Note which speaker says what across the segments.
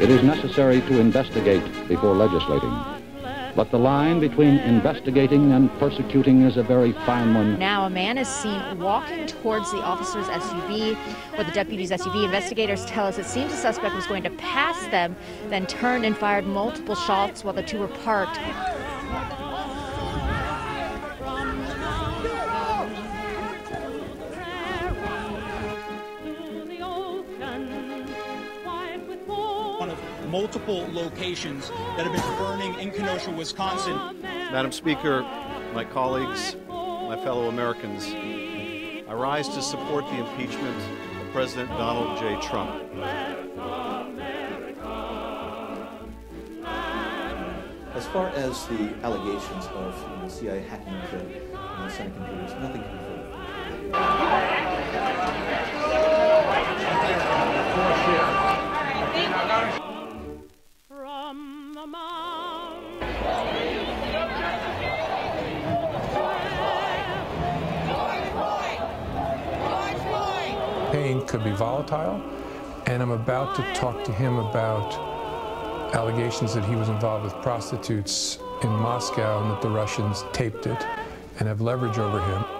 Speaker 1: It is necessary to investigate before legislating. But the line between investigating and persecuting is a very fine one.
Speaker 2: Now, a man is seen walking towards the officer's SUV or the deputy's SUV. Investigators tell us it seems the suspect was going to pass them, then turned and fired multiple shots while the two were parked.
Speaker 3: Multiple locations that have been burning in Kenosha, Wisconsin.
Speaker 4: Madam Speaker, my colleagues, my fellow Americans, I rise to support the impeachment of President Donald J. Trump.
Speaker 5: As far as the allegations of you know, CIA hacking into you know, Senate computers, nothing can confirmed.
Speaker 6: From
Speaker 7: could be volatile, and I'm about to talk to him about allegations that he was involved with prostitutes in Moscow and that the Russians taped it and have leverage over him.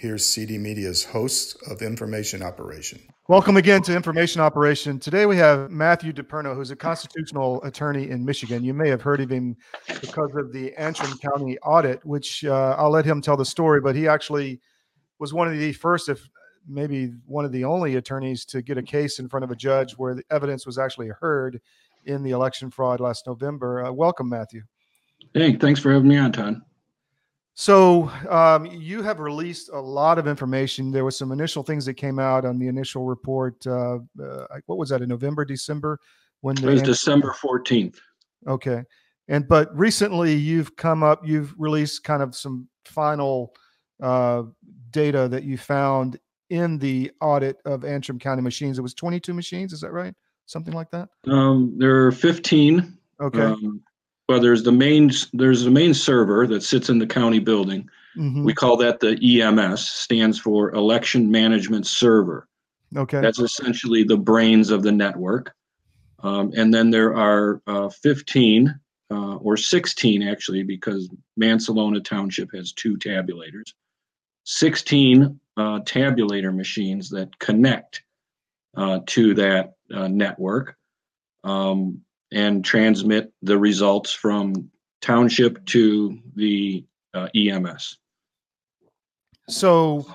Speaker 8: Here's CD Media's host of Information Operation.
Speaker 9: Welcome again to Information Operation. Today we have Matthew DePerno, who's a constitutional attorney in Michigan. You may have heard of him because of the Antrim County audit, which uh, I'll let him tell the story, but he actually was one of the first, if maybe one of the only attorneys to get a case in front of a judge where the evidence was actually heard in the election fraud last November. Uh, welcome, Matthew.
Speaker 10: Hey, thanks for having me on, Todd.
Speaker 9: So um, you have released a lot of information. There was some initial things that came out on the initial report. Uh, uh, what was that in November, December? When
Speaker 10: It was December 14th.
Speaker 9: Okay, and but recently you've come up. You've released kind of some final uh, data that you found in the audit of Antrim County machines. It was 22 machines. Is that right? Something like that.
Speaker 10: Um, there are 15.
Speaker 9: Okay.
Speaker 10: Um, but there's the main there's the main server that sits in the county building.
Speaker 9: Mhm.
Speaker 10: We call that the EMS, stands for Election Management Server.
Speaker 9: Okay.
Speaker 10: That's essentially the brains of the network. Um, and then there are uh, 15 uh, or 16 actually, because Mancelona Township has two tabulators. 16 uh, tabulator machines that connect uh, to that uh, network um, and transmit the results from township to the uh, EMS.
Speaker 9: So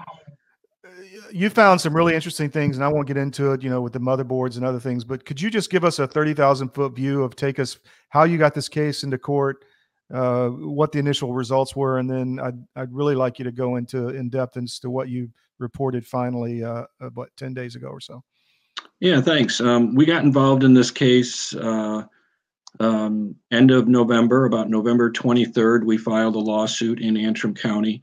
Speaker 9: uh, you found some really interesting things, and I won't get into it, you know, with the motherboards and other things. But could you just give us a thirty thousand foot view of take us how you got this case into court, uh, what the initial results were, and then I'd I'd really like you to go into in depth as to what you reported finally, uh, what ten days ago or so.
Speaker 10: Yeah, thanks. Um, we got involved in this case uh, um, end of November, about November 23rd. We filed a lawsuit in Antrim County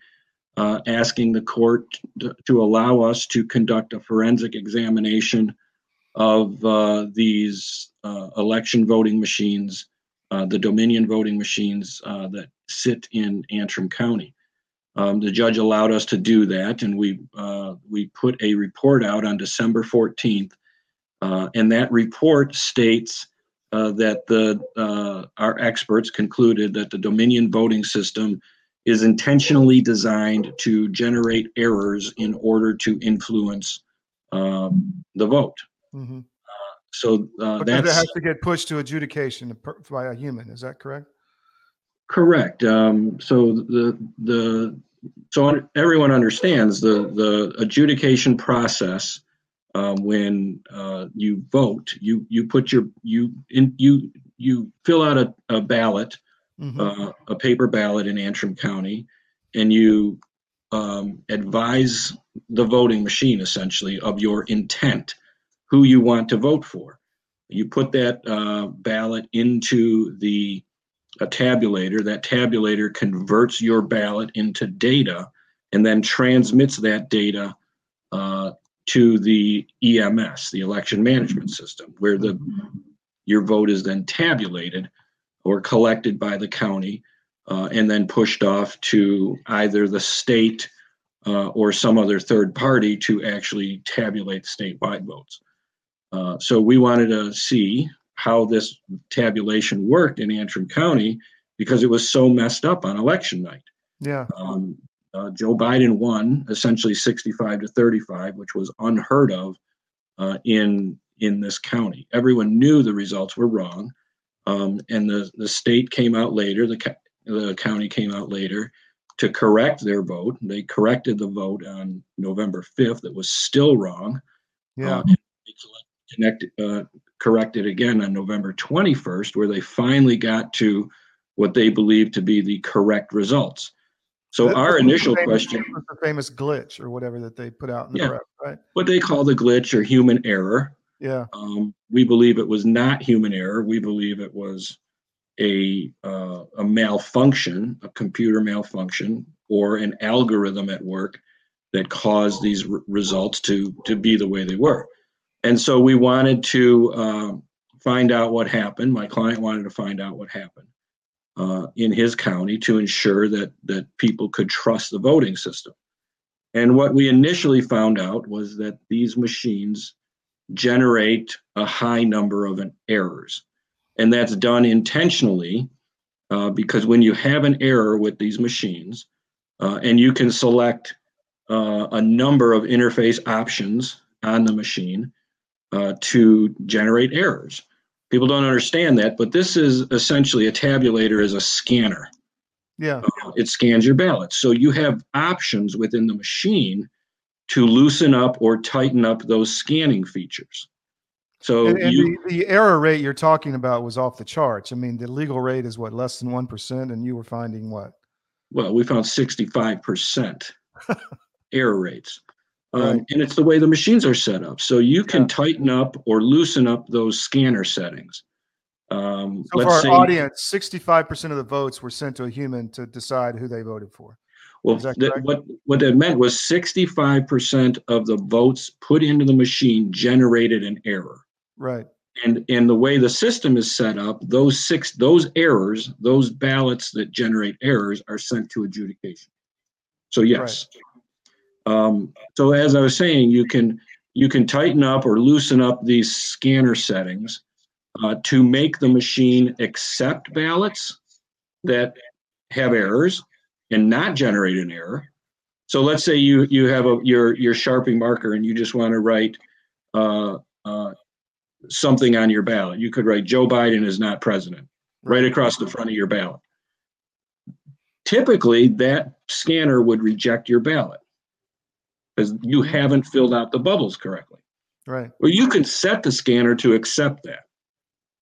Speaker 10: uh, asking the court to, to allow us to conduct a forensic examination of uh, these uh, election voting machines, uh, the Dominion voting machines uh, that sit in Antrim County. Um, the judge allowed us to do that, and we we put a report out on December 14th uh, and that report states uh, that the uh, our experts concluded that the Dominion voting system is intentionally designed to generate errors in order to influence um, the vote.
Speaker 9: Mhm.
Speaker 10: So uh,
Speaker 9: it has to get pushed to adjudication by a human. Is that correct?
Speaker 10: correct. Um, so the the so everyone understands the the adjudication process um, when uh, you vote, you you put your you in you you fill out a, a ballot,
Speaker 9: Mhm.
Speaker 10: uh, a paper ballot in Antrim County, and you um, advise the voting machine essentially of your intent, who you want to vote for. You put that uh, ballot into the a tabulator. That tabulator converts your ballot into data, and then transmits that data uh, to the EMS, the election management system, where the your vote is then tabulated or collected by the county uh, and then pushed off to either the state uh, or some other third party to actually tabulate statewide votes. Uh, so we wanted to see how this tabulation worked in Antrim County because it was so messed up on election night.
Speaker 9: Yeah.
Speaker 10: Um, uh, Joe Biden won essentially 65 to 35, which was unheard of uh, in in this county. Everyone knew the results were wrong, um, and the the state came out later. The ca- the county came out later to correct their vote. They corrected the vote on November 5th. That was still wrong.
Speaker 9: Yeah.
Speaker 10: Uh, connected, uh, corrected again on November 21st, where they finally got to what they believed to be the correct results. So
Speaker 9: That-
Speaker 10: our
Speaker 9: the
Speaker 10: initial
Speaker 9: famous-
Speaker 10: question
Speaker 9: was the famous glitch or whatever that they put out in the
Speaker 10: Yeah.
Speaker 9: press, right?
Speaker 10: what they call the glitch or human error,
Speaker 9: Yeah.
Speaker 10: um, we believe it was not human error. We believe it was a uh, a malfunction, a computer malfunction, or an algorithm at work that caused these r- results to to be the way they were. And so we wanted to uh, find out what happened. My client wanted to find out what happened uh, in his county to ensure that that people could trust the voting system. And what we initially found out was that these machines generate a high number of errors. And that's done intentionally uh, because when you have an error with these machines, uh, and you can select uh, a number of interface options on the machine uh, to generate errors. People don't understand that, but this is essentially a tabulator is a scanner.
Speaker 9: Yeah.
Speaker 10: Uh, it scans your ballots. So you have options within the machine to loosen up or tighten up those scanning features. So
Speaker 9: And, and
Speaker 10: you,
Speaker 9: the, the error rate you're talking about was off the charts. I mean, the legal rate is what less than one percent, and you were finding what?
Speaker 10: well, we found 65% error rates. Um,
Speaker 9: Right.
Speaker 10: And it's the way the machines are set up. So you can
Speaker 9: Yeah.
Speaker 10: tighten up or loosen up those scanner settings. Um,
Speaker 9: So for our
Speaker 10: say,
Speaker 9: audience, sixty-five percent of the votes were sent to a human to decide who they voted for.
Speaker 10: well,
Speaker 9: that
Speaker 10: that- what, what that meant was 65% of the votes put into the machine generated an error.
Speaker 9: Right.
Speaker 10: And, and the way the system is set up, those six, those errors, those ballots that generate errors are sent to adjudication. So yes. Um, so as I was saying, you can, you can tighten up or loosen up these scanner settings uh, to make the machine accept ballots that have errors and not generate an error. So let's say you, you have a, your, your Sharpie marker and you just want to write, uh, uh, something on your ballot. You could write Joe Biden is not president right across the front of your ballot. Typically, that scanner would reject your ballot because you haven't filled out the bubbles correctly.
Speaker 9: Right.
Speaker 10: Well, you can set the scanner to accept that.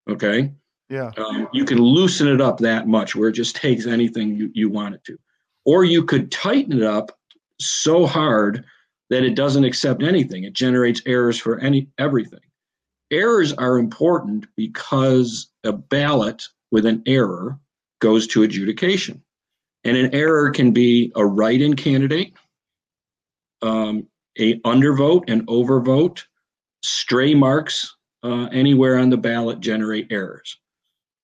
Speaker 10: Okay.
Speaker 9: Yeah.
Speaker 10: Um, you can loosen it up that much where it just takes anything you, you want it to. Or you could tighten it up so hard that it doesn't accept anything. It generates errors for any everything. Errors are important because a ballot with an error goes to adjudication. And an error can be a write-in candidate, um, a undervote, and overvote, stray marks uh, anywhere on the ballot generate errors.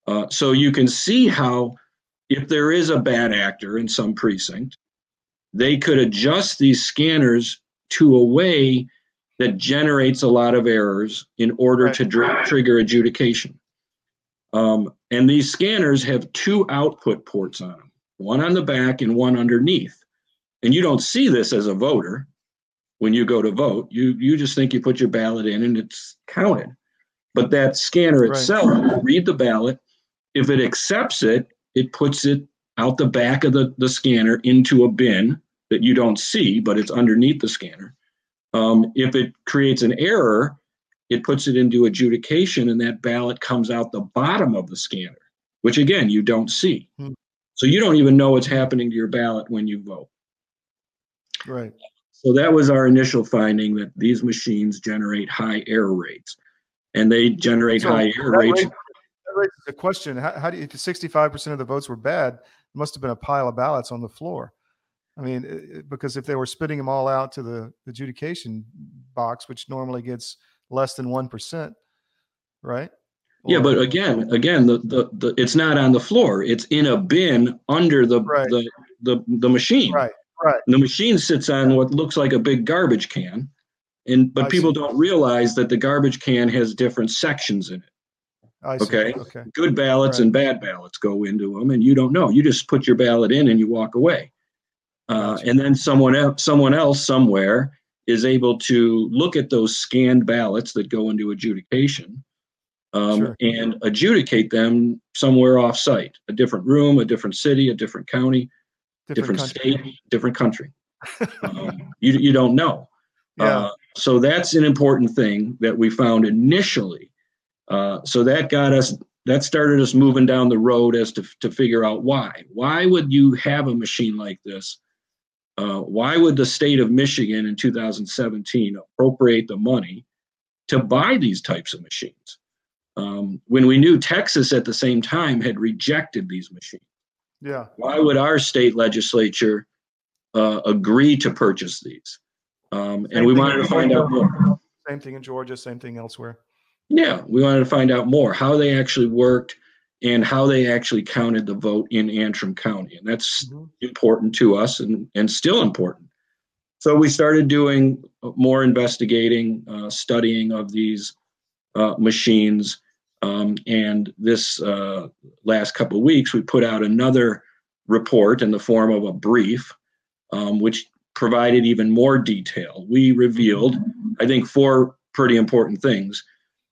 Speaker 10: Uh, so you can see how, if there is a bad actor in some precinct, they could adjust these scanners to a way that generates a lot of errors in order to dr- trigger adjudication. Um, and these scanners have two output ports on them, one on the back and one underneath. And you don't see this as a voter when you go to vote. You you just think you put your ballot in and it's counted. But that scanner
Speaker 9: Right.
Speaker 10: itself will read the ballot. If it accepts it, it puts it out the back of the, the scanner into a bin that you don't see, but it's underneath the scanner. Um, if it creates an error, it puts it into adjudication and that ballot comes out the bottom of the scanner, which again, you don't see.
Speaker 9: Hmm.
Speaker 10: So you don't even know what's happening to your ballot when you vote.
Speaker 9: Right.
Speaker 10: So that was our initial finding that these machines generate high error rates. And they generate
Speaker 9: So
Speaker 10: high error
Speaker 9: that
Speaker 10: rates.
Speaker 9: raises- raises the question: How, how do you, if sixty-five percent of the votes were bad? There must have been a pile of ballots on the floor. I mean, i- i- because if they were spitting them all out to the adjudication box, which normally gets less than one percent, right?
Speaker 10: Yeah, but again, again, the, the, the, it's not on the floor. It's in a bin under the,
Speaker 9: Right.
Speaker 10: the, the, the machine.
Speaker 9: right, Right.
Speaker 10: The machine sits on what looks like a big garbage can. And but
Speaker 9: I
Speaker 10: people
Speaker 9: see.
Speaker 10: don't realize that the garbage can has different sections in it.
Speaker 9: I see.
Speaker 10: Okay.
Speaker 9: Okay.
Speaker 10: Good ballots
Speaker 9: Right.
Speaker 10: and bad ballots go into them, and you don't know. You just put your ballot in and you walk away. Uh, and then someone else, someone else somewhere is able to look at those scanned ballots that go into adjudication um,
Speaker 9: Sure.
Speaker 10: and adjudicate them somewhere off site, a different room, a different city, a different county, different,
Speaker 9: country.
Speaker 10: state, different country. um, you, you don't know.
Speaker 9: Yeah.
Speaker 10: Uh, so that's an important thing that we found initially. Uh, so that got us, that started us moving down the road as to, to figure out why. Why would you have a machine like this? Uh, why would the state of Michigan in 2017 appropriate the money to buy these types of machines? Um, when we knew Texas at the same time had rejected these machines
Speaker 9: Yeah.
Speaker 10: why would our state legislature uh, agree to purchase these? Um, and we wanted to find out more.
Speaker 9: Same thing in Georgia. Same thing elsewhere.
Speaker 10: Yeah, we wanted to find out more how they actually worked and how they actually counted the vote in Antrim County, and that's
Speaker 9: Mhm.
Speaker 10: important to us and and still important. So we started doing more investigating, uh, studying of these uh, machines, um, and this uh, last couple of weeks we put out another report in the form of a brief, um, which provided even more detail. We revealed, I think, four pretty important things.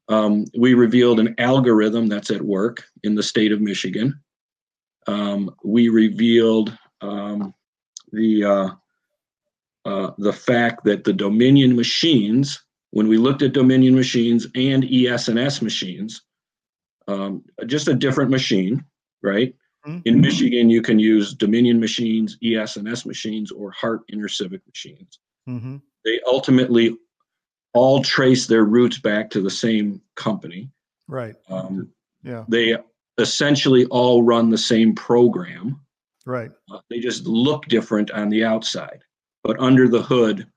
Speaker 10: Um, we revealed an algorithm that's at work in the state of Michigan. Um, we revealed um, the uh, uh, the fact that the Dominion machines, when we looked at Dominion machines and ES&S machines, um, just a different machine, right?
Speaker 9: Mhm.
Speaker 10: In Michigan, you can use Dominion machines, ES&S machines, or Hart InterCivic machines
Speaker 9: hmm
Speaker 10: they ultimately all trace their roots back to the same company.
Speaker 9: Right.
Speaker 10: Um,
Speaker 9: Yeah.
Speaker 10: they essentially all run the same program.
Speaker 9: Right.
Speaker 10: Uh, they just look different on the outside, but under the hood,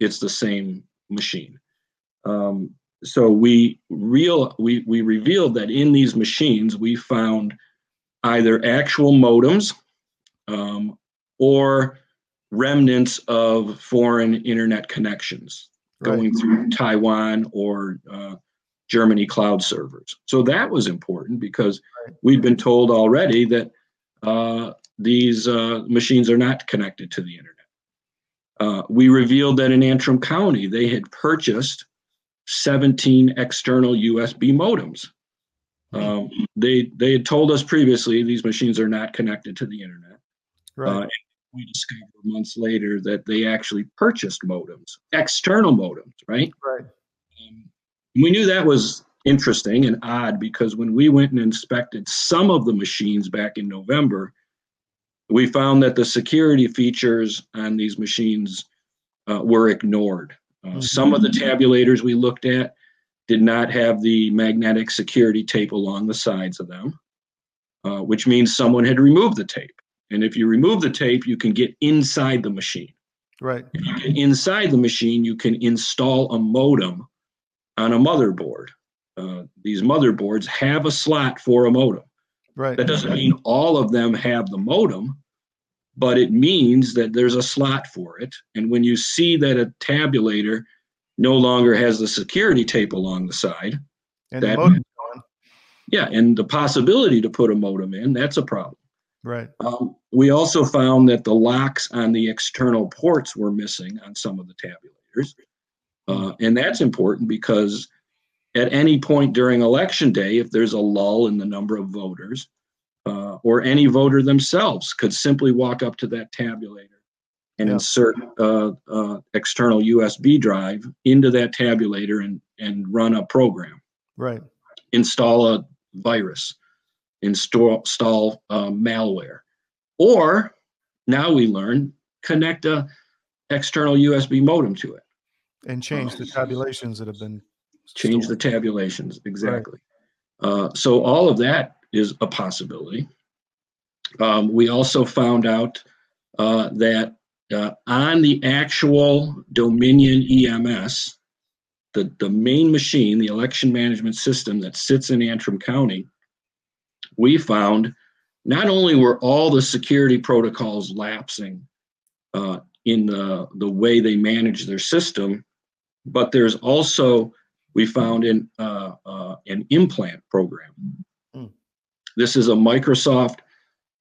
Speaker 10: it's the same machine. Um, so we real we we revealed that in these machines we found either actual modems um, or remnants of foreign internet connections
Speaker 9: Right.
Speaker 10: going through Taiwan or uh, Germany cloud servers. So that was important because we'd been told already that uh, these uh, machines are not connected to the internet. Uh, we revealed that in Antrim County, they had purchased 17 external USB modems. Um, they they had told us previously these machines are not connected to the internet.
Speaker 9: Right.
Speaker 10: Uh, and we discovered months later that they actually purchased modems, external modems, right?
Speaker 9: right.
Speaker 10: Um, we knew that was interesting and odd because when we went and inspected some of the machines back in November, we found that the security features on these machines uh, were ignored. Uh,
Speaker 9: Mhm.
Speaker 10: Some of the tabulators we looked at did not have the magnetic security tape along the sides of them, uh, which means someone had removed the tape. And if you remove the tape, you can get inside the machine.
Speaker 9: Right.
Speaker 10: If you get inside the machine, you can install a modem on a motherboard. Uh, these motherboards have a slot for a modem.
Speaker 9: Right.
Speaker 10: That doesn't mean all of them have the modem, but it means that there's a slot for it. And when you see that a tabulator no longer has the security tape along the side,
Speaker 9: And
Speaker 10: that-
Speaker 9: gone.
Speaker 10: yeah, and the possibility to put a modem in, that's a problem.
Speaker 9: Right.
Speaker 10: Um, we also found that the locks on the external ports were missing on some of the tabulators. Uh, and that's important because at any point during election day, if there's a lull in the number of voters, uh, or any voter themselves could simply walk up to that tabulator and
Speaker 9: Yeah.
Speaker 10: insert uh, uh, external USB drive into that tabulator and, and run a program
Speaker 9: Right.
Speaker 10: install a virus, install, install uh, malware, or now we learn connect a external USB modem to it.
Speaker 9: And change the tabulations that have been
Speaker 10: Change the tabulations exactly. Uh, so all of that is a possibility. Um, we also found out uh, that uh, on the actual Dominion EMS, the, the main machine, the election management system that sits in Antrim County, we found not only were all the security protocols lapsing uh, in the the way they manage their system, but there's also we found in uh, uh, an implant program. This is a Microsoft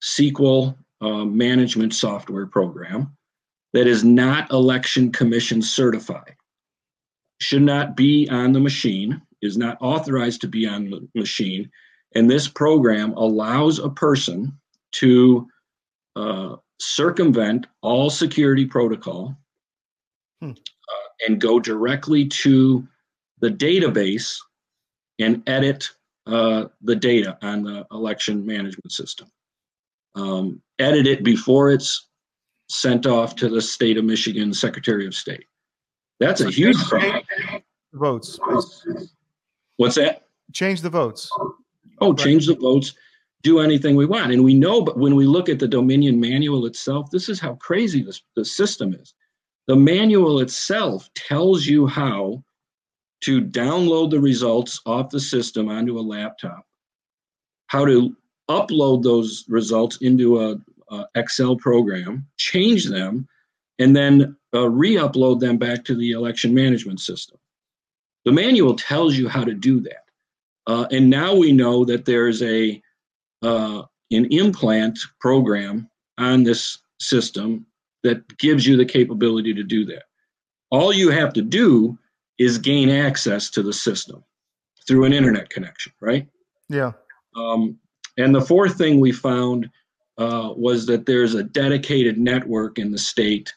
Speaker 10: SQL uh, management software program that is not election commission certified, should not be on the machine, is not authorized to be on the machine, and this program allows a person to uh, circumvent all security protocol
Speaker 9: Hmm.
Speaker 10: uh, and go directly to the database and edit uh, the data on the election management system. Um, edit it before it's sent off to the state of Michigan Secretary of State. That's a huge problem.
Speaker 9: Votes.
Speaker 10: What's that?
Speaker 9: Change the votes.
Speaker 10: Oh, change the votes, do anything we want. And we know, but when we look at the Dominion manual itself, this is how crazy this the system is. The manual itself tells you how to download the results off the system onto a laptop, how to upload those results into a, a Excel program, change them, and then uh, re-upload them back to the election management system. The manual tells you how to do that. Uh, and now we know that there's a uh, an implant program on this system that gives you the capability to do that. All you have to do is gain access to the system through an internet connection, right?
Speaker 9: Yeah.
Speaker 10: Um, and the fourth thing we found uh, was that there's a dedicated network in the state,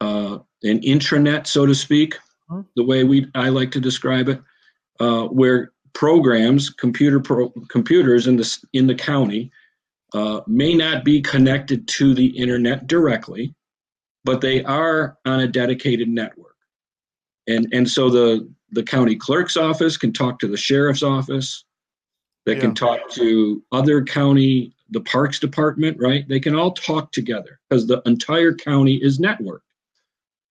Speaker 10: uh, an intranet, so to speak,
Speaker 9: Mhm.
Speaker 10: the way we I like to describe it, uh, where programs, computer pro, computers in the in the county, uh, may not be connected to the internet directly, but they are on a dedicated network, and and so the the county clerk's office can talk to the sheriff's office, they
Speaker 9: Yeah.
Speaker 10: can talk to other county, the parks department, right? They can all talk together because the entire county is networked.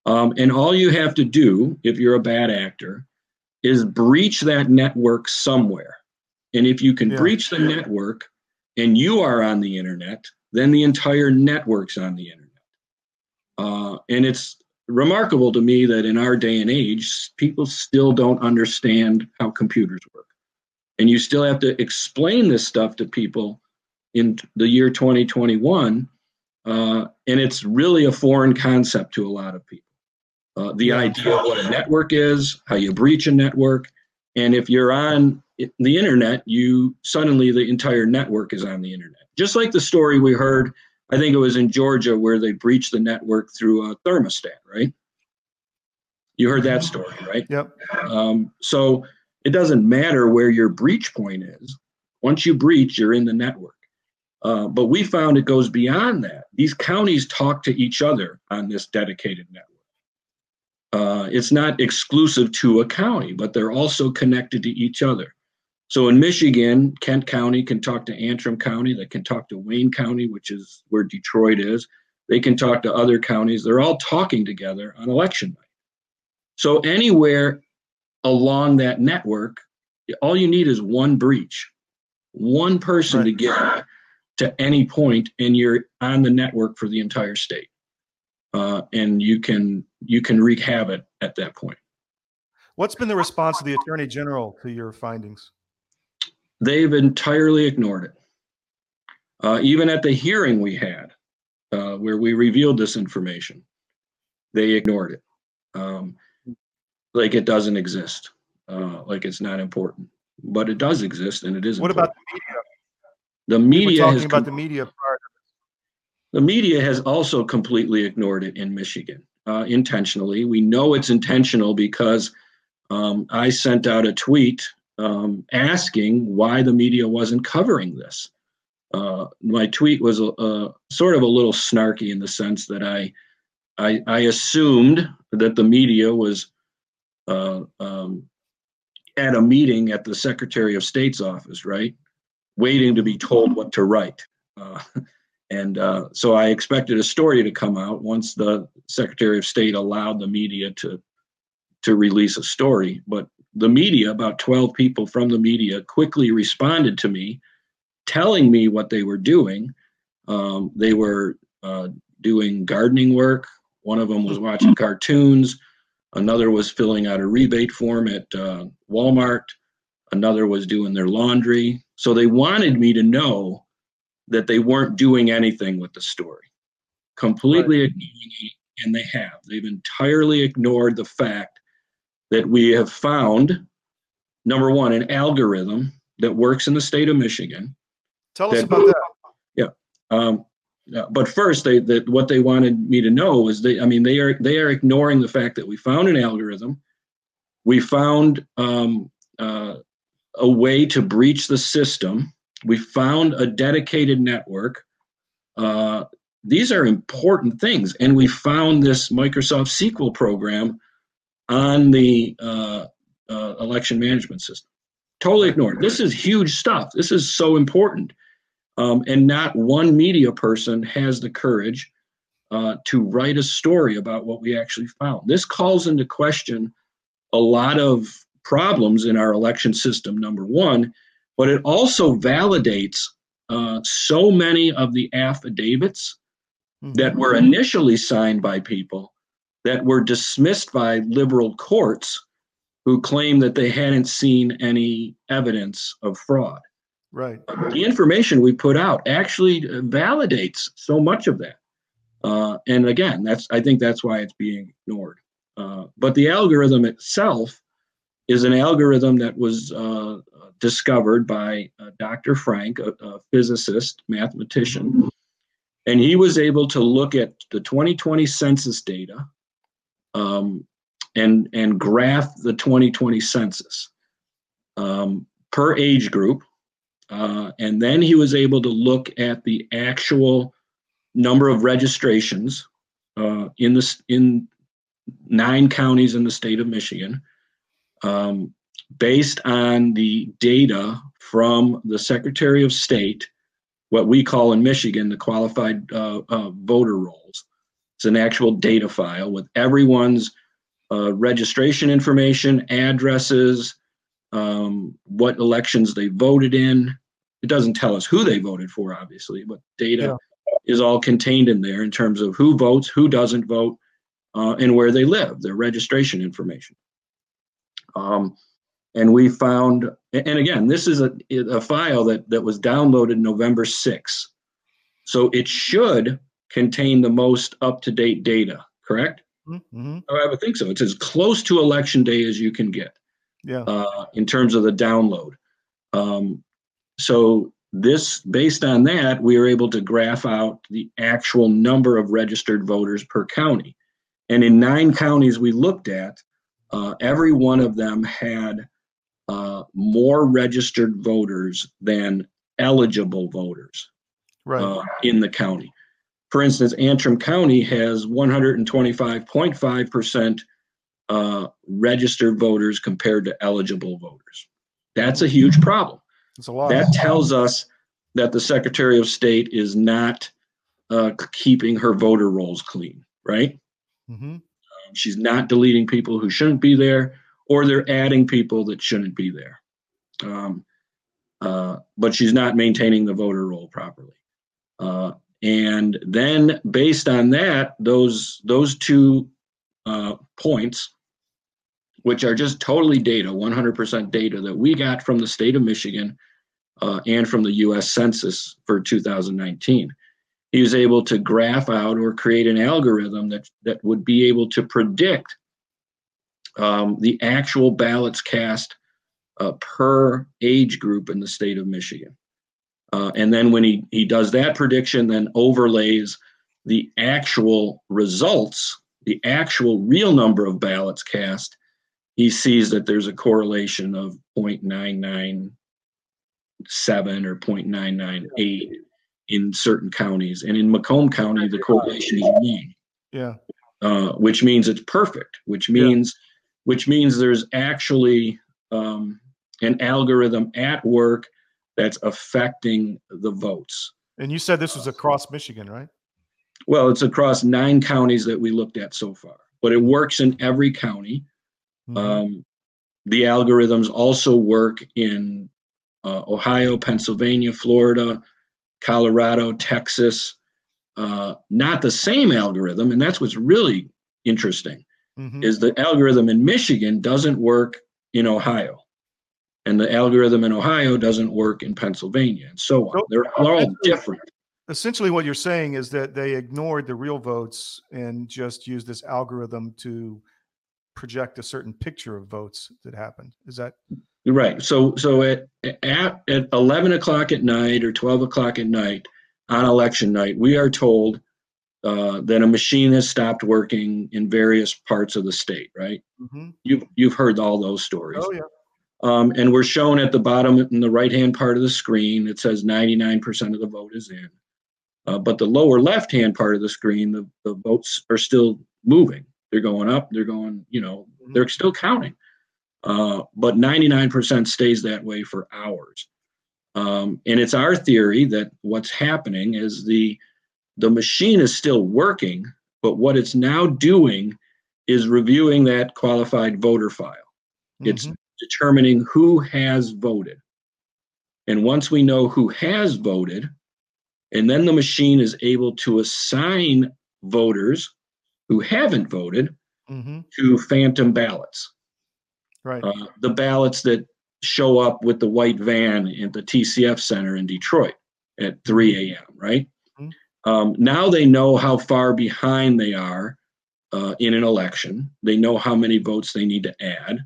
Speaker 10: Um, and all you have to do, if you're a bad actor, is breach that network somewhere. And if you can
Speaker 9: Yeah.
Speaker 10: breach the network and you are on the internet, then the entire network's on the internet. Uh, and it's remarkable to me that in our day and age, people still don't understand how computers work. And you still have to explain this stuff to people in the year 2021. Uh, and it's really a foreign concept to a lot of people. Uh, the idea of what a network is, how you breach a network, and if you're on the internet, you suddenly the entire network is on the internet. Just like the story we heard, I think it was in Georgia where they breached the network through a thermostat, right? You heard that story, right?
Speaker 9: Yep.
Speaker 10: Um, so it doesn't matter where your breach point is. Once you breach, you're in the network. Uh, but we found it goes beyond that. These counties talk to each other on this dedicated network. Uh, it's not exclusive to a county, but they're also connected to each other. So in Michigan, Kent County can talk to Antrim County, they can talk to Wayne County, which is where Detroit is. They can talk to other counties. They're all talking together on election night. So anywhere along that network, all you need is one breach, one person to get to any point, and you're on the network for the entire state. Uh, and you can you can wreak havoc at that point.
Speaker 9: What's been the response of the Attorney General to your findings?
Speaker 10: They've entirely ignored it. Uh, even at the hearing we had, uh, where we revealed this information, they ignored it. Um, like it doesn't exist, uh, like it's not important, but it does exist, and it is.
Speaker 9: What about
Speaker 10: important.
Speaker 9: the
Speaker 10: the
Speaker 9: media? We
Speaker 10: media?
Speaker 9: talking about
Speaker 10: com-
Speaker 9: the media prior.
Speaker 10: The media has also completely ignored it in Michigan uh, intentionally. We know it's intentional because um, I sent out a tweet um, asking why the media wasn't covering this. Uh, my tweet was a, a, sort of a little snarky in the sense that I I, I assumed that the media was uh, um, at a meeting at the Secretary of State's office, right, waiting to be told what to write. Uh, and uh, so I expected a story to come out once the Secretary of State allowed the media to to release a story. But the media, about 12 people from the media, quickly responded to me, telling me what they were doing. Um, they were uh, doing gardening work, One of them was watching cartoons. Another was filling out a rebate form at uh, Walmart. Another was doing their laundry. So they wanted me to know that they weren't doing anything with the story, completely right. ignoring it, and they have. They've entirely ignored the fact that we have found number one, an algorithm that works in the state of Michigan.
Speaker 9: Tell us about that.
Speaker 10: Yeah. Um, but first, they that what they wanted me to know is they. I mean, they are they are ignoring the fact that we found an algorithm. We found um, uh, a way to breach the system. We found a dedicated network. Uh, these are important things, and we found this Microsoft SQL program on the uh, uh, election management system. Totally ignored. This is huge stuff. This is so important. Um, and not one media person has the courage uh, to write a story about what we actually found. This calls into question a lot of problems in our election system, number one, but it also validates uh, so many of the affidavits mm-hmm. that were initially signed by people that were dismissed by liberal courts who claim that they hadn't seen any evidence of fraud.
Speaker 9: Right.
Speaker 10: The information we put out actually validates so much of that. Uh, and again, that's I think that's why it's being ignored. Uh, but the algorithm itself is an algorithm that was uh, discovered by uh, Dr. Frank, a, a, physicist, mathematician, and he was able to look at the 2020 census data um, and and graph the 2020 census um, per age group, uh, and then he was able to look at the actual number of registrations uh, in this in nine counties in the state of Michigan, um, based on the data from the Secretary of State, what we call in Michigan the qualified uh, uh voter rolls. It's an actual data file with everyone's uh, registration information, addresses, um, what elections they voted in. It doesn't tell us who they voted for, obviously, but data yeah. is all contained in there in terms of who votes, who doesn't vote, uh, and where they live, their registration information. Um, and we found, and again, this is a, a file that, that was downloaded November 6th. So it should contain the most up to date data, correct?
Speaker 9: Mm-hmm.
Speaker 10: Oh, I would think so. It's as close to election day as you can get.
Speaker 9: Yeah.
Speaker 10: Uh, in terms of the download. Um, so this, based on that, we were able to graph out the actual number of registered voters per county. And in nine counties we looked at, uh, every one of them had uh, more registered voters than eligible voters
Speaker 9: right.
Speaker 10: uh, in the county. For instance, Antrim County has 125.5% uh, registered voters compared to eligible voters. That's a huge problem.
Speaker 9: That's a lot.
Speaker 10: That tells us that the Secretary of State is not uh, keeping her voter rolls clean, right?
Speaker 9: Mm-hmm.
Speaker 10: Um, she's not deleting people who shouldn't be there, or they're adding people that shouldn't be there. Um, uh, but she's not maintaining the voter roll properly. Uh, and then based on that, those those two uh, points, which are just totally data, 100% data that we got from the state of Michigan uh, and from the U.S. Census for 2019, he was able to graph out or create an algorithm that that would be able to predict um, the actual ballots cast uh, per age group in the state of Michigan. Uh, and then when he, he does that prediction, then overlays the actual results, the actual real number of ballots cast, he sees that there's a correlation of 0.997 or 0.998 in certain counties. And in Macomb County, the correlation is one.
Speaker 9: Yeah.
Speaker 10: Uh, which means it's perfect, which means yeah. which means there's actually um, an algorithm at work that's affecting the votes.
Speaker 9: And you said this was across Michigan, right?
Speaker 10: Well, it's across nine counties that we looked at so far, but it works in every county. Mm-hmm. Um, the algorithms also work in uh, Ohio, Pennsylvania, Florida, Colorado, Texas, uh, not the same algorithm, and that's what's really interesting.
Speaker 9: Mhm.
Speaker 10: Is the algorithm in Michigan doesn't work in Ohio, and the algorithm in Ohio doesn't work in Pennsylvania, and so on.
Speaker 9: So-
Speaker 10: They're all different.
Speaker 9: Essentially, what you're saying is that they ignored the real votes and just used this algorithm to project a certain picture of votes that happened. Is that
Speaker 10: right. So so at at at eleven o'clock at night or twelve o'clock at night on election night, we are told uh, that a machine has stopped working in various parts of the state. Right?
Speaker 9: Mhm.
Speaker 10: You've you've heard all those stories.
Speaker 9: Oh yeah.
Speaker 10: Um, and we're shown at the bottom in the right hand part of the screen. It says ninety nine percent of the vote is in. Uh, but the lower left hand part of the screen, the, the votes are still moving. They're going up. They're going. You know, they're still counting. Uh, but 99% stays that way for hours. Um, and it's our theory that what's happening is the the machine is still working, but what it's now doing is reviewing that qualified voter file. It's
Speaker 9: Mhm.
Speaker 10: Determining who has voted. And once we know who has voted, and then the machine is able to assign voters who haven't voted
Speaker 9: Mhm.
Speaker 10: to phantom ballots
Speaker 9: Right.
Speaker 10: uh, the ballots that show up with the white van at the TCF Center in Detroit at 3 a.m., right?
Speaker 9: Mhm.
Speaker 10: Um, now they know how far behind they are uh, in an election. They know how many votes they need to add,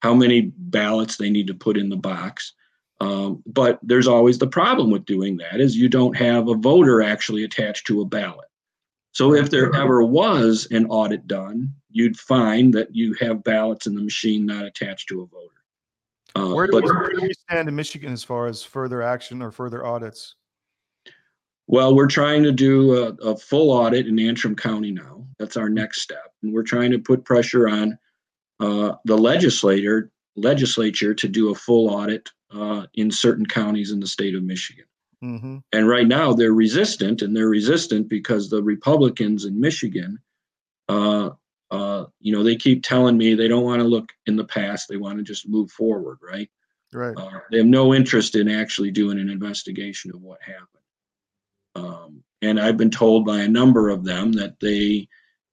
Speaker 10: how many ballots they need to put in the box. Um, but there's always the problem with doing that is you don't have a voter actually attached to a ballot. So if there ever was an audit done, you'd find that you have ballots in the machine not attached to a voter. Uh,
Speaker 9: Where do,
Speaker 10: but
Speaker 9: we, where do we stand in Michigan as far as further action or further audits?
Speaker 10: well, we're trying to do a, a full audit in Antrim County now. That's our next step, and we're trying to put pressure on uh, the legislator legislature to do a full audit uh, in certain counties in the state of Michigan.
Speaker 9: Mm-hmm.
Speaker 10: And right now they're resistant, and they're resistant because the Republicans in Michigan, uh, uh, you know, they keep telling me they don't want to look in the past; they want to just move forward, right?
Speaker 9: Right.
Speaker 10: Uh, they have no interest in actually doing an investigation of what happened. Um, and I've been told by a number of them that they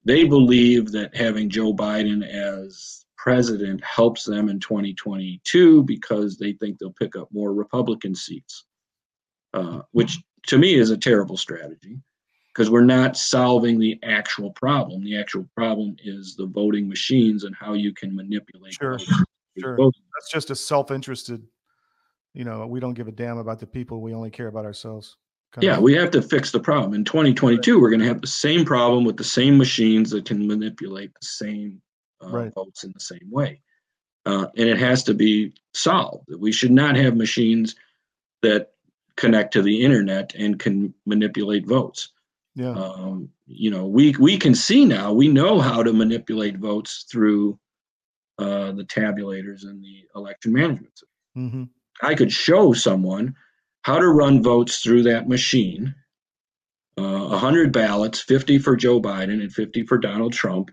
Speaker 10: they believe that having Joe Biden as president helps them in 2022 because they think they'll pick up more Republican seats, uh, which to me is a terrible strategy because we're not solving the actual problem. The actual problem is the voting machines and how you can manipulate.
Speaker 9: Sure. Sure.
Speaker 10: Votes.
Speaker 9: That's just a self-interested. You know, we don't give a damn about the people. We only care about ourselves.
Speaker 10: Yeah, we have to fix the problem. In 2022, we're going to have the same problem with the same machines that can manipulate the same uh,
Speaker 9: Right.
Speaker 10: votes in the same way. Uh, and it has to be solved. We should not have machines that connect to the internet and can manipulate votes.
Speaker 9: Yeah.
Speaker 10: Um, you know, we we can see now. We know how to manipulate votes through uh, the tabulators and the election management system.
Speaker 9: mm-hmm.
Speaker 10: I could show someone how to run votes through that machine. Uh, 100 ballots, 50 for Joe Biden and 50 for Donald Trump.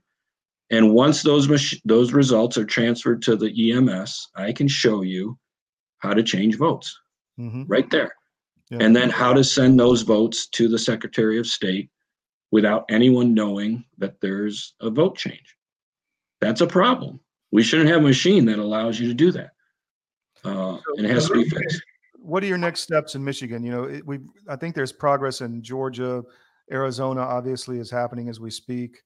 Speaker 10: And once those mach- those results are transferred to the EMS, I can show you how to change votes
Speaker 9: Mm-hmm.
Speaker 10: right there.
Speaker 9: Yeah.
Speaker 10: And then how to send those votes to the Secretary of State without anyone knowing that there's a vote change. That's a problem. We shouldn't have a machine that allows you to do that. Uh, and it has to be fixed.
Speaker 9: What are your next steps in Michigan? You know, we I think there's progress in Georgia, Arizona. Obviously, is happening as we speak.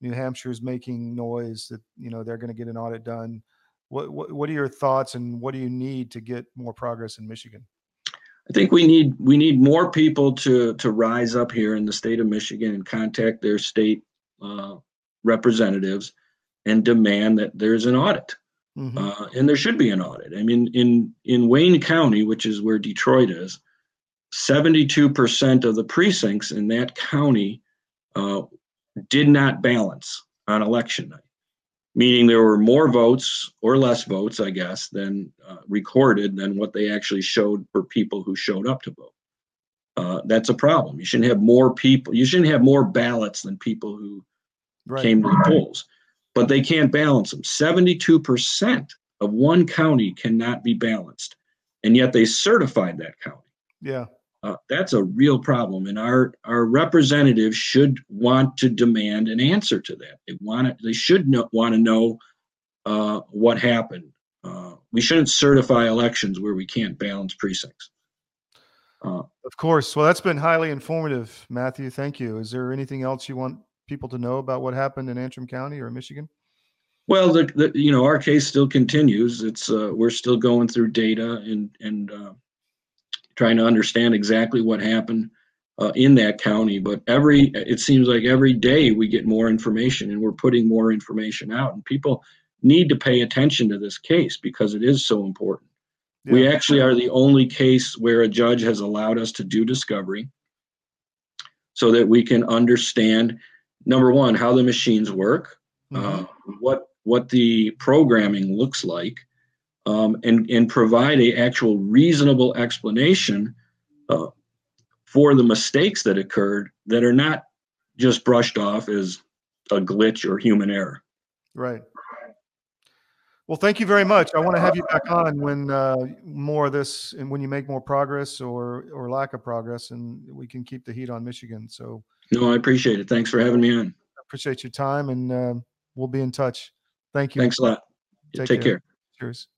Speaker 9: New Hampshire is making noise that you know they're going to get an audit done. What, what what are your thoughts, and what do you need to get more progress in Michigan?
Speaker 10: I think we need we need more people to to rise up here in the state of Michigan and contact their state uh, representatives and demand that there's an audit.
Speaker 9: Mhm.
Speaker 10: Uh, and there should be an audit. I mean, in in Wayne County, which is where Detroit is, 72% of the precincts in that county uh, did not balance on election night, meaning there were more votes or less votes, I guess, than uh, recorded than what they actually showed for people who showed up to vote. Uh, that's a problem. You shouldn't have more people. You shouldn't have more ballots than people who
Speaker 9: Right.
Speaker 10: came to the polls, but they can't balance them. 72% of one county cannot be balanced, and yet they certified that county.
Speaker 9: Yeah.
Speaker 10: uh, that's a real problem, and our our representatives should want to demand an answer to that. They want it. They should know, want to know uh, what happened. Uh, we shouldn't certify elections where we can't balance precincts. Uh,
Speaker 9: Of course. Well, that's been highly informative, Matthew. Thank you. Is there anything else you want people to know about what happened in Antrim County or Michigan?
Speaker 10: Well, the, the you know our case still continues. It's uh, we're still going through data and and uh, trying to understand exactly what happened uh, in that county. But every it seems like every day we get more information, and we're putting more information out, and people need to pay attention to this case because it is so important. We actually are the only case where a judge has allowed us to do discovery so that we can understand number one how the machines work uh, what what the programming looks like um, and and provide a actual reasonable explanation uh, for the mistakes that occurred that are not just brushed off as a glitch or human error
Speaker 9: Right. Well, thank you very much. I want to have you back on when uh, more of this and when you make more progress or or lack of progress, and we can keep the heat on Michigan. So
Speaker 10: no i appreciate it thanks for having me on
Speaker 9: I appreciate your time, and uh, we'll be in touch. Thank you.
Speaker 10: thanks a lot
Speaker 9: Take
Speaker 10: take
Speaker 9: care.
Speaker 10: care.
Speaker 9: Cheers.